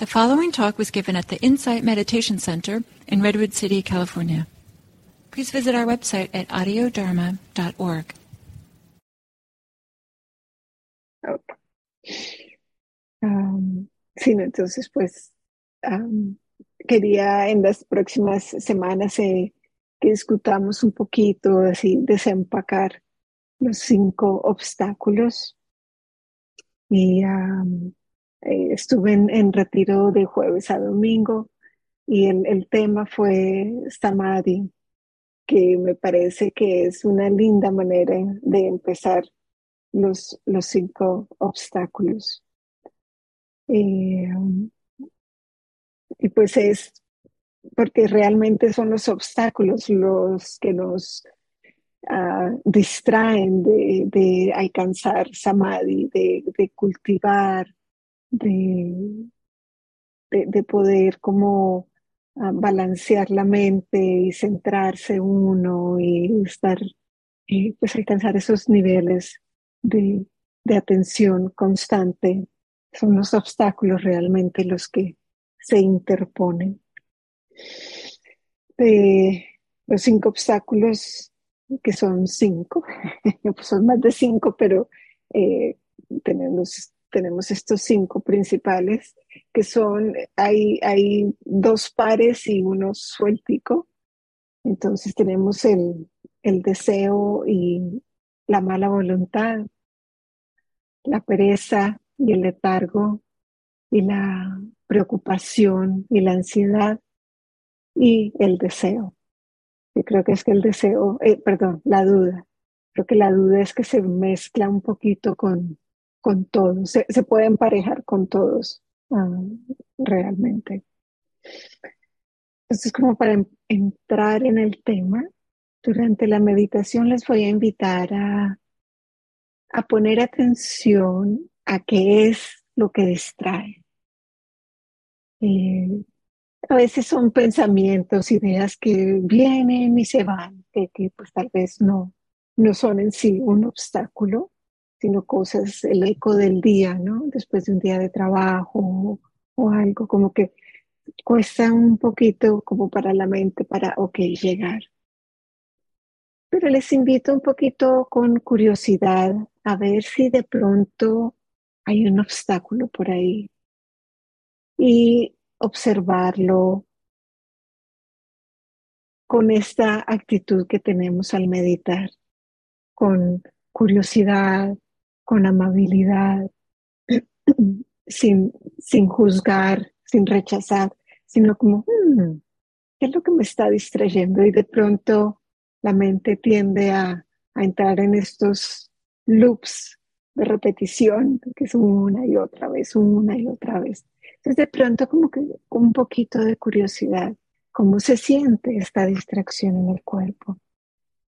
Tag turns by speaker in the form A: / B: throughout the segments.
A: The following talk was given at the Insight Meditation Center in Redwood City, California. Please visit our website at audiodharma.org.
B: Um, sí, entonces pues um, quería en las próximas semanas eh, que discutamos un poquito, así desempacar los cinco obstáculos. Y um, eh, estuve en, retiro de jueves a domingo y el, tema fue Samadhi, que me parece que es una linda manera de empezar los, los cinco obstáculos. Eh, y pues es porque realmente son los obstáculos los que nos uh, distraen de, de, alcanzar samadhi, de, de cultivar, de, de, poder como uh, balancear la mente y centrarse uno y estar, pues alcanzar esos niveles de, de atención constante. Son los obstáculos realmente los que se interponen. De los cinco obstáculos, que son cinco, pues son más de cinco, pero eh, tenemos, tenemos estos cinco principales, que son, hay, hay dos pares y uno sueltico. Entonces tenemos el, el deseo y la mala voluntad, la pereza y el letargo y la preocupación y la ansiedad y el deseo. Yo creo que es que el deseo, eh, perdón, la duda. Creo que la duda es que se mezcla un poquito con, con todos, se, se puede emparejar con todos uh, realmente. Entonces, como para entrar en el tema, durante la meditación les voy a invitar a, a poner atención a qué es lo que distrae. Eh, a veces son pensamientos, ideas que vienen y se van, que, que, pues tal vez no, no son en sí un obstáculo, sino cosas, el eco del día, ¿no? Después de un día de trabajo o, algo, como que cuesta un poquito como para la mente, para, ok, llegar. Pero les invito un poquito con curiosidad a ver si de pronto hay un obstáculo por ahí y observarlo con esta actitud que tenemos al meditar, con curiosidad, con amabilidad, sin, sin juzgar, sin rechazar, sino como, hmm, ¿qué es lo que me está distrayendo? Y de pronto la mente tiende a, entrar en estos loops de repetición, que es una y otra vez, una y otra vez. Entonces de pronto como que un poquito de curiosidad, cómo se siente esta distracción en el cuerpo,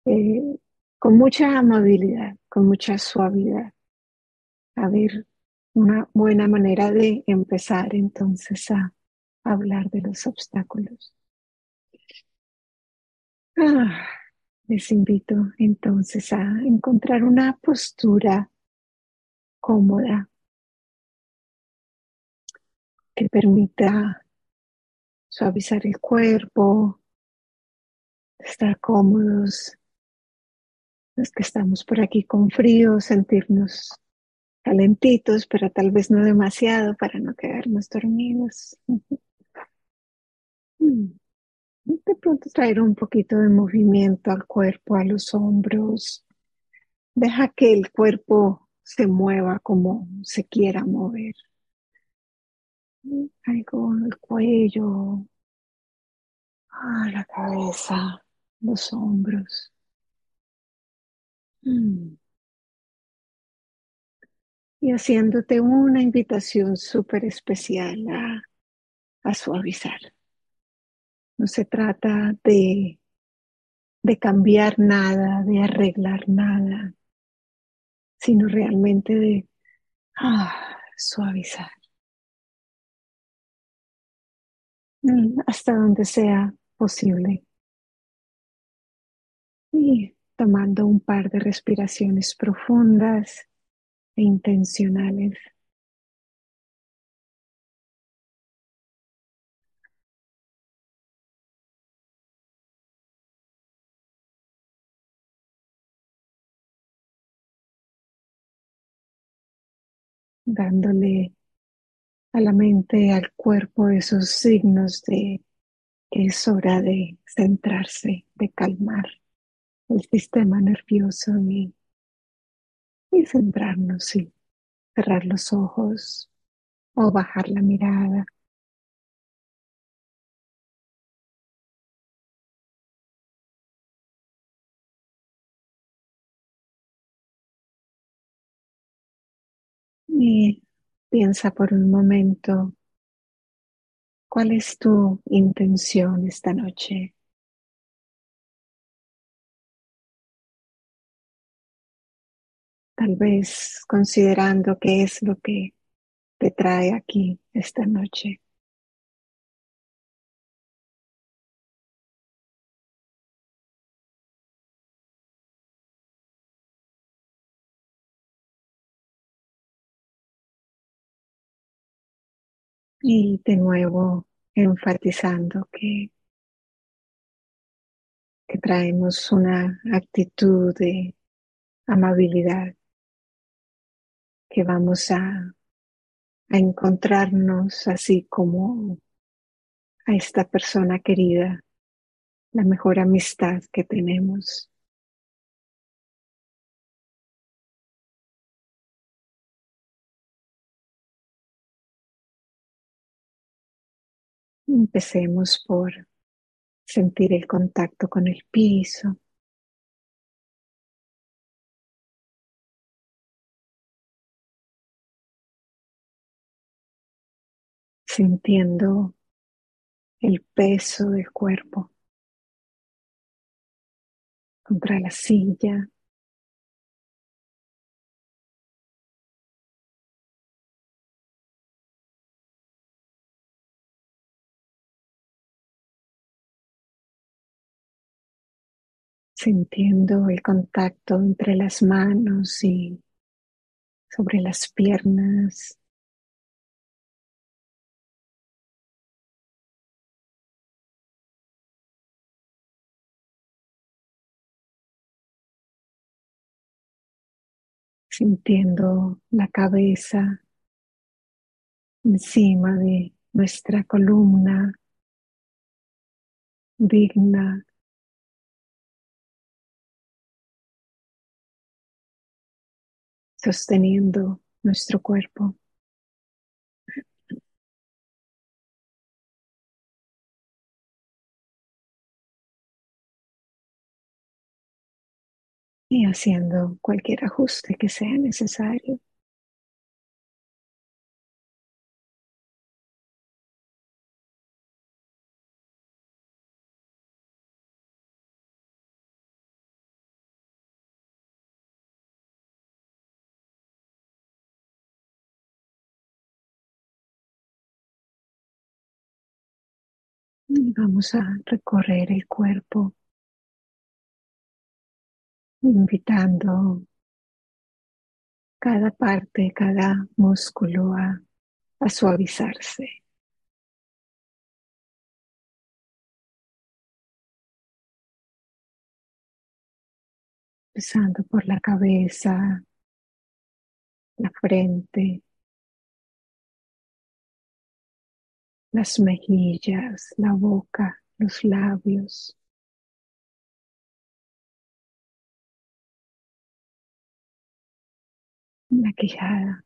B: eh, con mucha amabilidad, con mucha suavidad. A ver, una buena manera de empezar entonces a hablar de los obstáculos. Ah, les invito entonces a encontrar una postura cómoda que permita suavizar el cuerpo, estar cómodos. Los que estamos por aquí con frío, sentirnos calentitos, pero tal vez no demasiado para no quedarnos dormidos. Mm. De pronto traer un poquito de movimiento al cuerpo, a los hombros. Deja que el cuerpo se mueva como se quiera mover algo en el cuello, ah, la cabeza, los hombros. Mm. Y haciéndote una invitación súper especial a, suavizar. No se trata de, de cambiar nada, de arreglar nada, sino realmente de ah, suavizar. Mm, hasta donde sea posible. Y tomando un par de respiraciones profundas intencionales. dándole a la mente, al cuerpo, esos signos de que es hora de centrarse, de calmar el sistema nervioso y y centrarnos y cerrar los ojos o bajar la mirada. Y piensa por un momento cuál es tu intención esta noche. Tal vez considerando qué es lo que te trae aquí esta noche. Y de nuevo enfatizando que, que traemos una actitud de amabilidad, que vamos a, a encontrarnos así como a esta persona querida, la mejor amistad que tenemos. Empecemos por sentir el contacto con el piso. Sintiendo el peso del cuerpo contra la silla. sintiendo el contacto entre las manos y sobre las piernas. Sintiendo la cabeza encima de nuestra columna digna sosteniendo nuestro cuerpo. Y haciendo cualquier ajuste que sea necesario. Y vamos a recorrer el cuerpo, invitando cada parte, cada músculo a, suavizarse. Empezando por la cabeza, la frente, las mejillas, la boca, los labios. La quijada.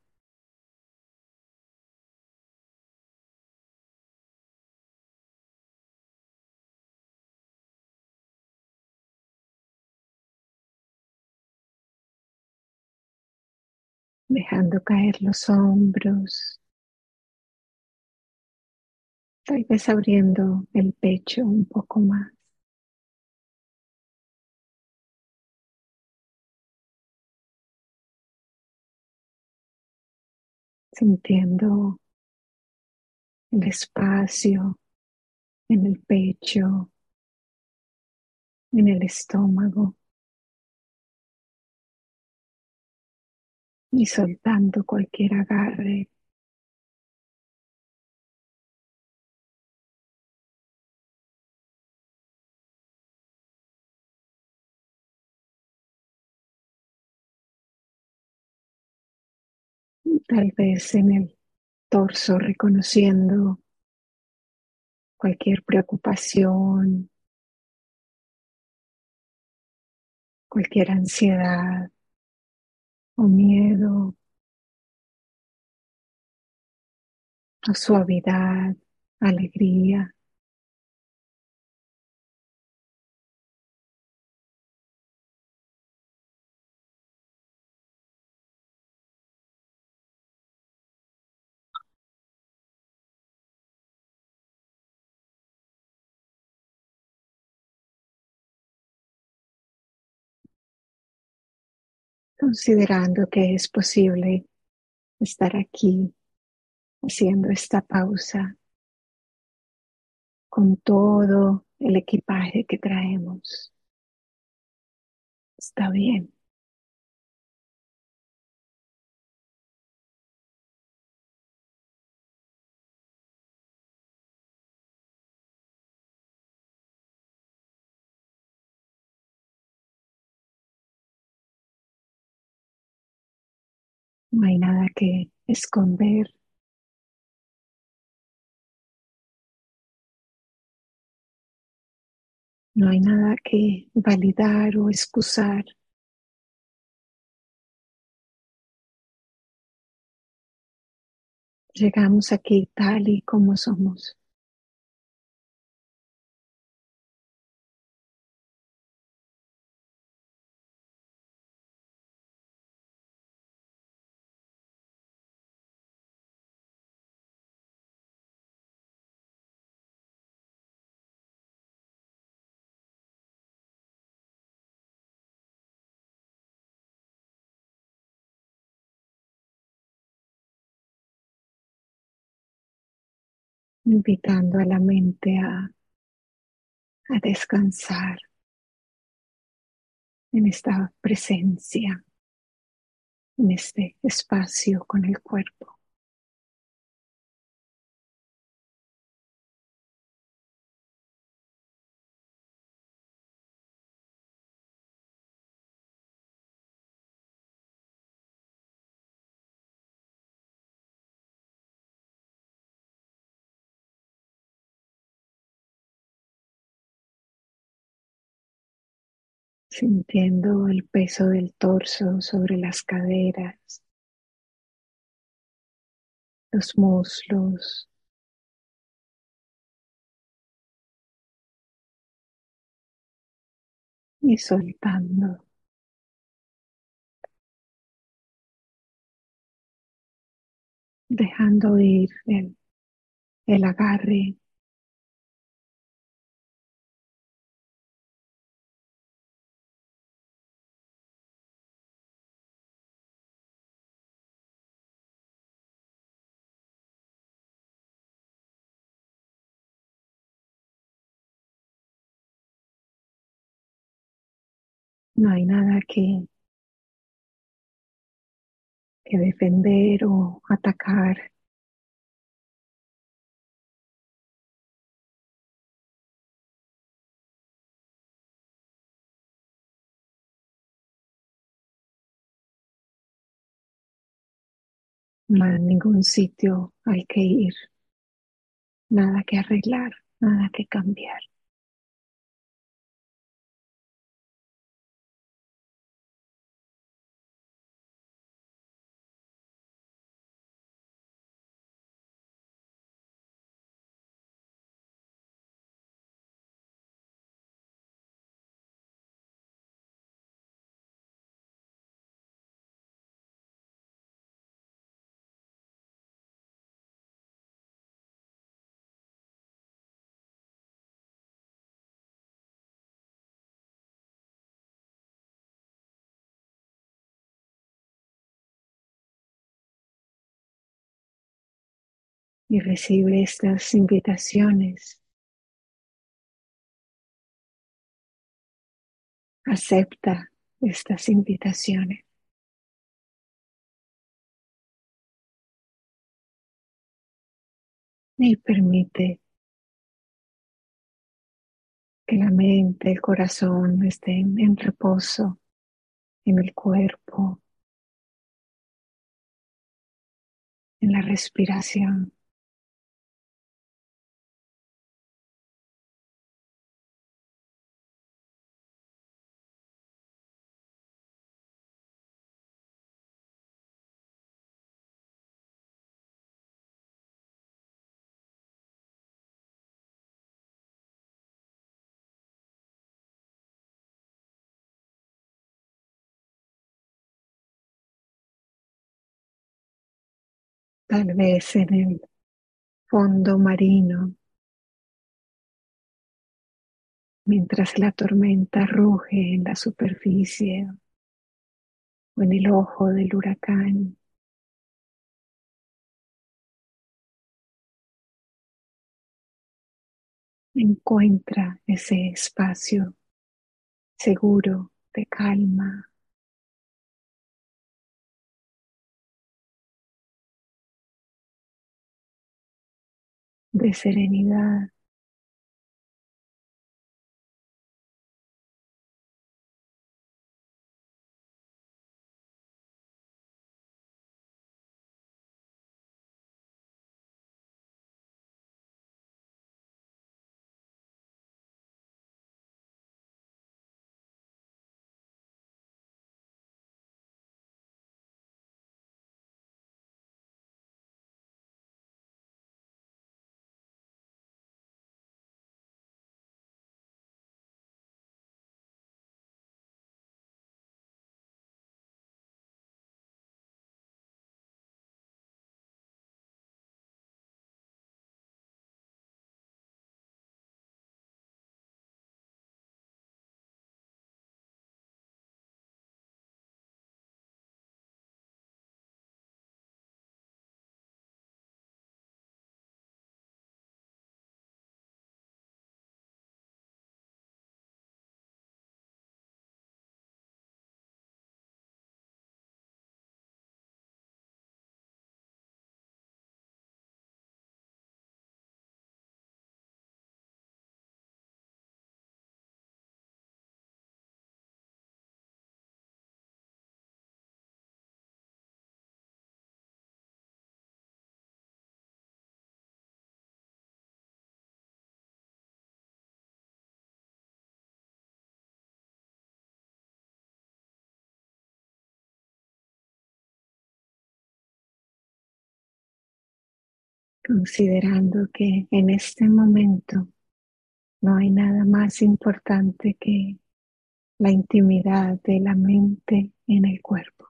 B: Dejando caer los hombros, tal vez abriendo el pecho un poco más. Sintiendo el espacio en el pecho, en el estómago. Y soltando cualquier agarre tal vez en el torso reconociendo cualquier preocupación, cualquier ansiedad o miedo o suavidad, alegría. Considerando que es posible estar aquí haciendo esta pausa con todo el equipaje que traemos. Está bien. No hay nada que esconder. No hay nada que validar o excusar. Llegamos aquí tal y como somos. Invitando a la mente a, a descansar en esta presencia, en este espacio con el cuerpo. Sintiendo el peso del torso sobre las caderas, los muslos, y soltando. Dejando ir el, el agarre No hay nada que, defender o atacar. No hay ningún sitio al que ir, nada que arreglar, nada que cambiar. Y recibe estas invitaciones. Acepta estas invitaciones. Y permite que la mente, el corazón estén en reposo en el cuerpo, en la respiración. Tal vez en el fondo marino, mientras la tormenta ruge en la superficie o en el ojo del huracán. Encuentra ese espacio seguro de calma, de serenidad. Considerando que en este momento no hay nada más importante que la intimidad de la mente en el cuerpo.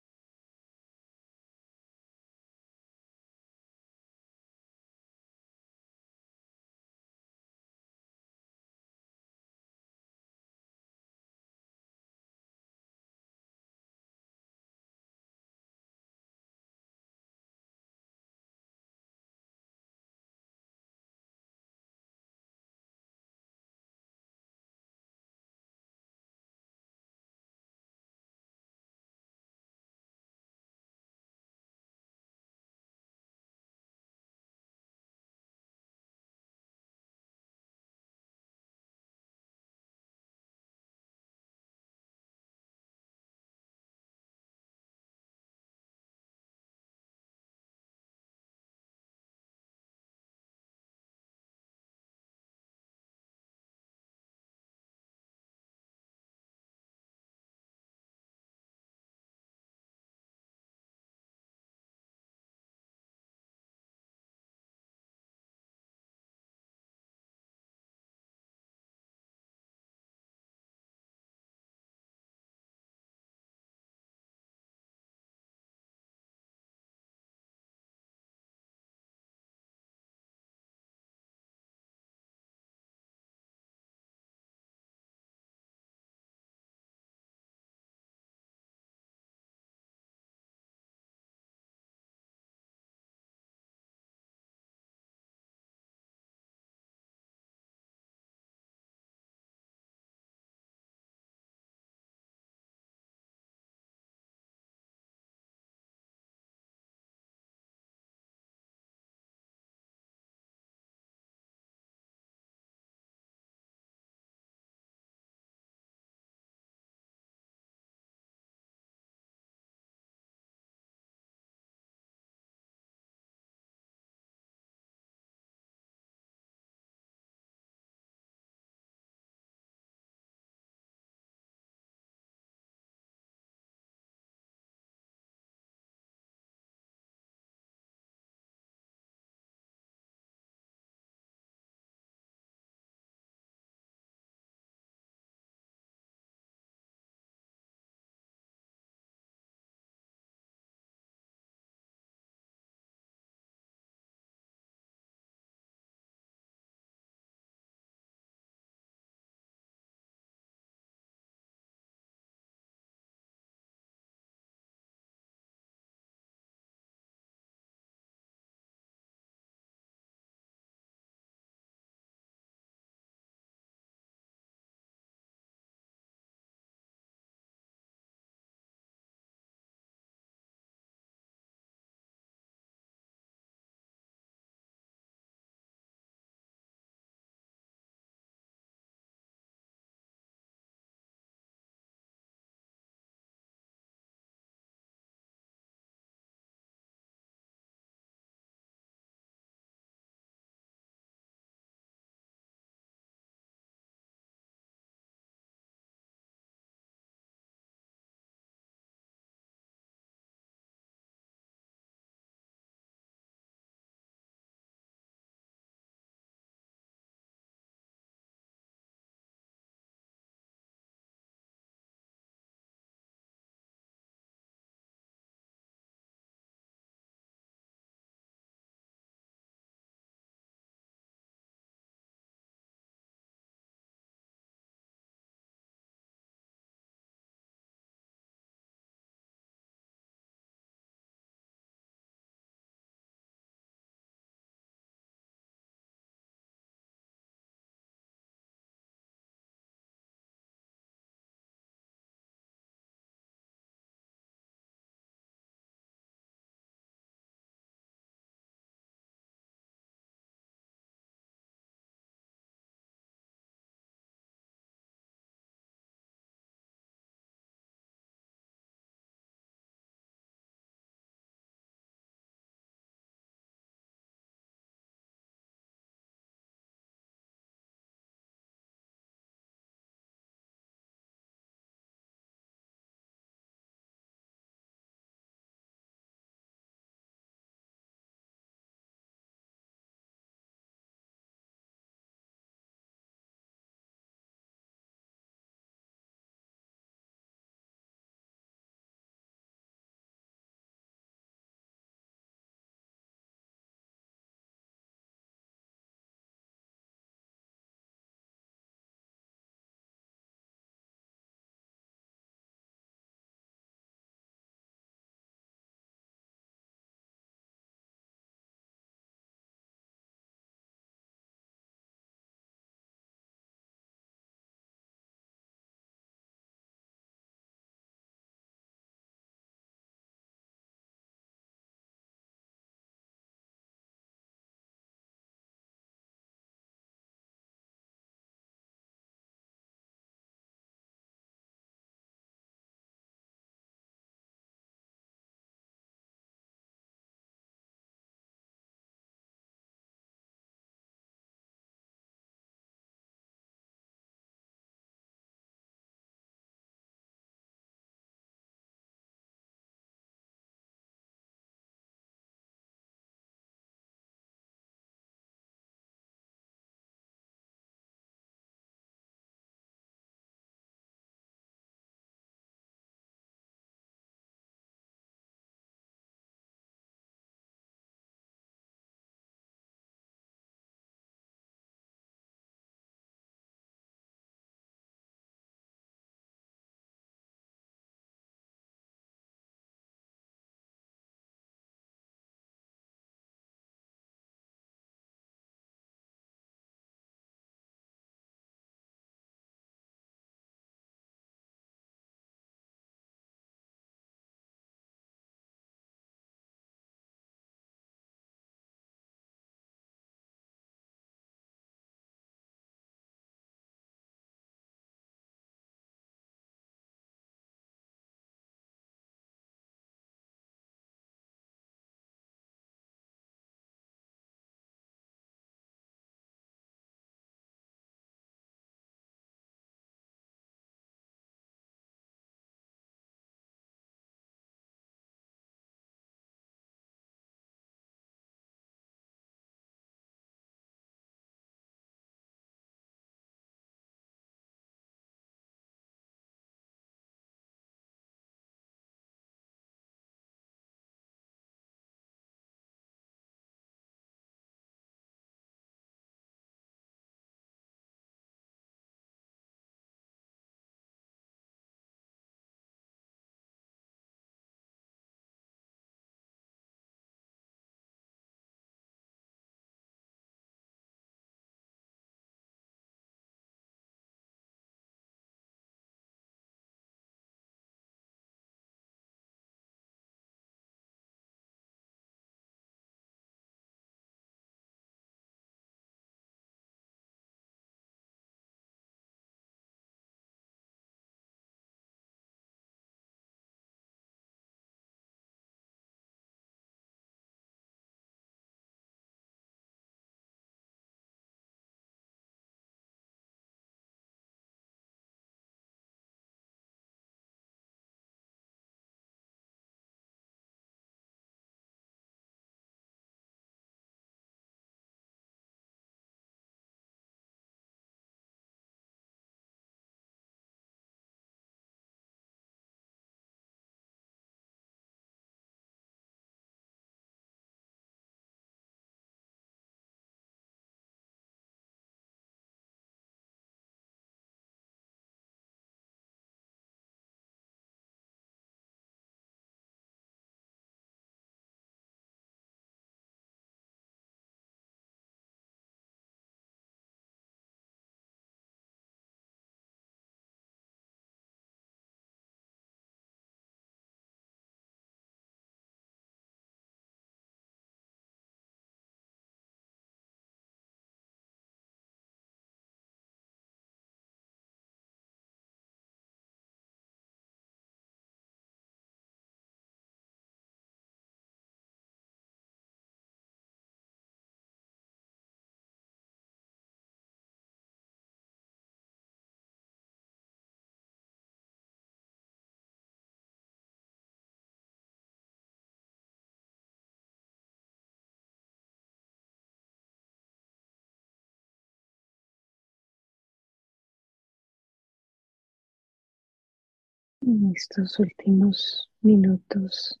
B: En estos últimos minutos,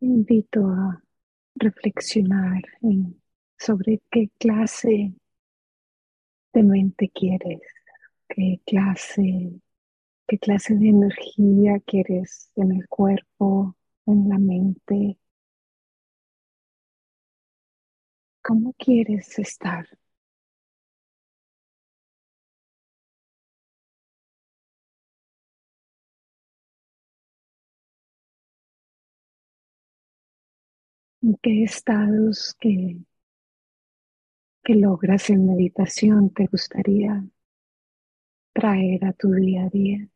B: invito a reflexionar sobre qué clase de mente quieres, qué clase, qué clase de energía quieres en el cuerpo, en la mente. ¿Cómo quieres estar? ¿En qué estados que, que logras en meditación te gustaría traer a tu día a día?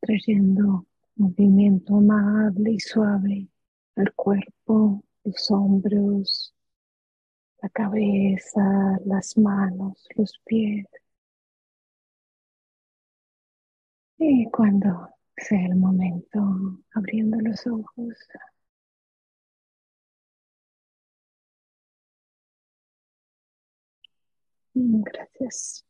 B: Trayendo movimiento amable y suave al cuerpo, los hombros, la cabeza, las manos, los pies. Y cuando sea el momento, abriendo los ojos. Gracias.